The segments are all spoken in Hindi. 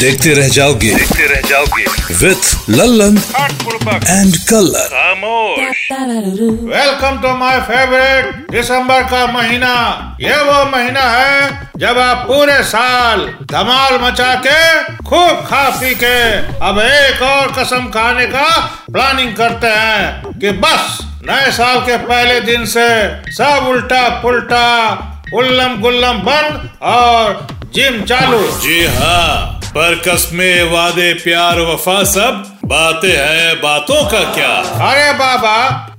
देखते रह जाओगे। देखते रह जाओगे। With Lallan and colour welcome to my favourite दिसंबर का महीना। ये वो महीना है जब आप पूरे साल धमाल मचा के खूब खा पी के अब एक और कसम खाने का प्लानिंग करते हैं कि बस नए साल के पहले दिन से सब उल्टा पुल्टा उल्लम गुल्लम बंद और जिम चालू। जी हाँ। पर कस्में वादे प्यार वफा सब बातें हैं बातों का क्या? अरे बाबा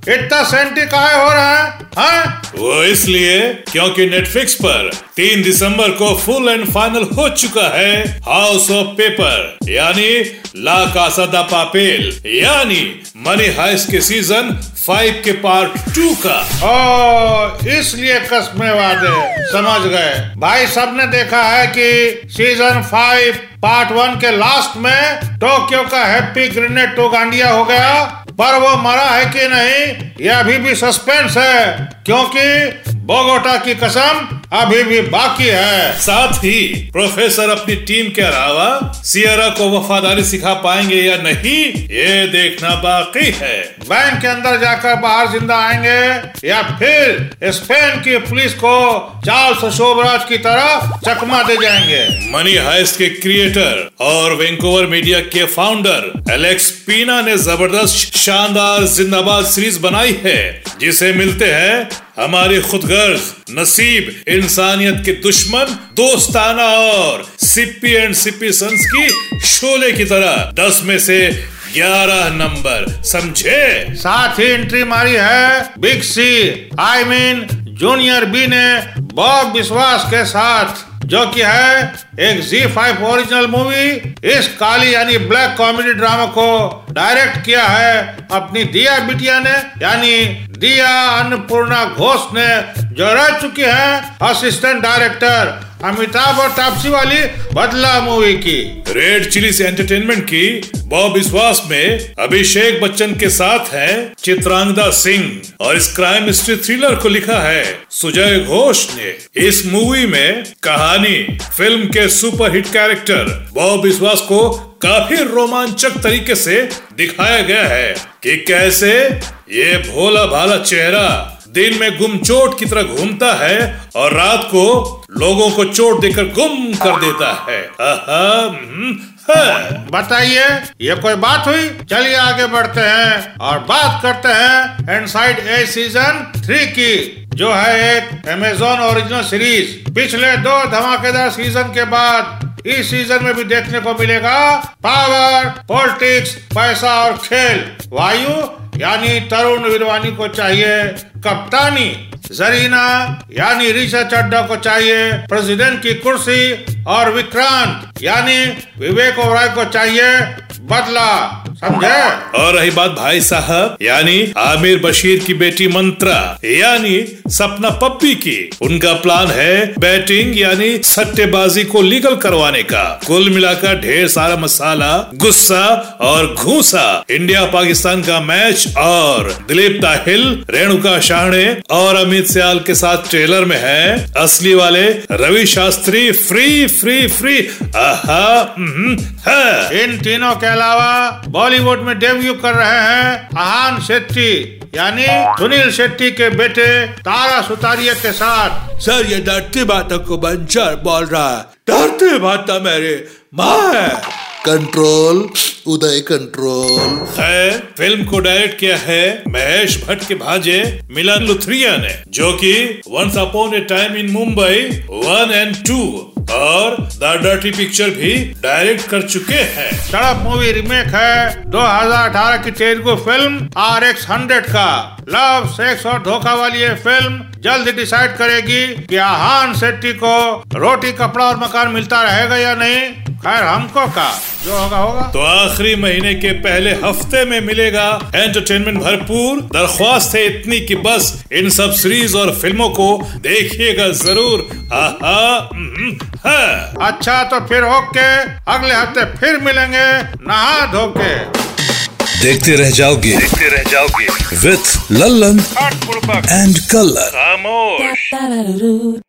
इतना सेंटी काहे हो रहा है? हाँ? वो इसलिए क्योंकि नेटफ्लिक्स पर 3 दिसंबर को फुल एंड फाइनल हो चुका है हाउस ऑफ़ पेपर यानी ला कासा दा पापेल यानी मनी हाइस के सीज़न फाइव के पार्ट टू का। ओ इसलिए कस्मे वादे समझ गए। भाई सबने देखा है कि सीज़न फाइव पार्ट वन के लास्ट में टोक्यो का हैप्पी ग्रेनेड टू गांडिया हो गया। पर वो मरा है कि नहीं, यह अभी भी सस्पेंस है, क्योंकि बोगोटा की कसम अभी भी बाकी है। साथ ही प्रोफेसर अपनी टीम के अलावा सियरा को वफादारी सिखा पाएँगे या नहीं, ये देखना बाकी है। बैंक के अंदर जाकर बाहर ज़िंदा आएँगे या फिर स्पेन की पुलिस को चार्ल्स शोभराज की तरह चकमा दे जाएँगे। मनी हाइस्ट के क्रिएटर और वेंकोवर मीडिया के फाउंडर एलेक्स पीना ने ज़बरदस्त शानदार जिंदाबाद सीरीज़ बनाई है, जिसे मिलते हैं हमारे खुदगर्ज, नसीब, इंसानियत के दुश्मन, दोस्ताना और सिप्पी एंड सिप्पी सन्स की शोले की तरह। दस में से ग्यारह नंबर, समझे? साथ ही एंट्री मारी है big C I mean junior B ने बॉब विश्वास के साथ, जो कि है एक जी फाइव ओरिजिनल मूवी इस काली यानी ब्लैक कॉमेडी ड्रामा को डायरेक्ट किया है अपनी दिया बिटिया ने, यानी दिया अन्नपूर्णा घोष ने जो रह चुकी है असिस्टेंट डायरेक्टर अमिताभ और तापसी वाली बदला मूवी की। रेड चिली से एंटरटेनमेंट की बॉब विश्वास में अभिषेक बच्चन के साथ है चित्रांगदा सिंह और इस क्राइम हिस्ट्री थ्रिलर को लिखा है सुजय घोष ने। इस मूवी में कहानी, फ़िल्म के सुपरहिट कैरेक्टर बॉब विश्वास को काफ़ी रोमांचक तरीके से दिखाया गया है कि कैसे ये भोला भाला चेहरा दिन में गुम चोट की तरह घूमता है और रात को लोगों को चोट देकर गुम कर देता है। हम्म, बताइए ये कोई बात हुई? चलिए आगे बढ़ते हैं और बात करते हैं इनसाइड ए सीज़न थ्री की जो है एक अमेजोन ओरिजिनल सीरीज़ पिछले दो धमाकेदार सीज़न के बाद इस सीज़न में भी देखने को मिलेगा पावर पॉलिटिक्स पैसा और खेल। वायु यानी तरुण वीरवानी को चाहिए, कप्तानी जरीना, यानी ऋषा चड्डा को चाहिए, प्रेसिडेंट की कुर्सी और विक्रांत, यानी विवेक ओबराय को चाहिए बदला। समझे? और रही बात भाई साहब यानी आमिर बशीर की बेटी मंत्रा यानी सपना पप्पी की। उनका प्लान है बैटिंग यानी सट्टेबाजी को लीगल करवाने का। कुल मिलाकर ढेर सारा मसाला गुस्सा और घूसा। इंडिया पाकिस्तान का मैच और दिलीप ताहिल रेणुका शाहणे और अमित सियाल के साथ ट्रेलर में है। असली वाले Ravi Shastri free free free aha hmm, है। इन तीनों के अलावा बॉलीवुड में डेब्यू कर रहे हैं आहान शेट्टी यानी सुनील शेट्टी के बेटे तारा सुतारिया के साथ। सर ये डरती बातों को बंचर बोल रहा है। डरती बात मेरे माँ है। Control Uday control. है फ़िल्म को डायरेक्ट किया है महेश भट्ट के भाजे मिलन लुथरिया ने जो कि Once Upon a Time in Mumbai one and two और द डर्टी पिक्चर भी डायरेक्ट कर चुके हैं। सड़क मूवी रिमेक है 2018 की Telugu film R X hundred का। लव, सेक्स और धोखा वाली ये फ़िल्म जल्द डिसाइड करेगी कि आहान शेट्टी को रोटी, कपड़ा और मकान मिलता रहेगा या नहीं। खैर हमको का? जो होगा होगा। तो आखिरी महीने के पहले हफ़्ते में मिलेगा एंटरटेनमेंट भरपूर। दरख्वास्त है इतनी कि बस इन सब सीरीज़ और फ़िल्मों को देखिएगा ज़रूर। आहा अच्छा तो फिर ओके। अगले हफ़्ते फिर मिलेंगे। नहा धोके देखते रह जाओगे। देखते रह जाओगे। विथ लल्लन एंड कलर खामोश.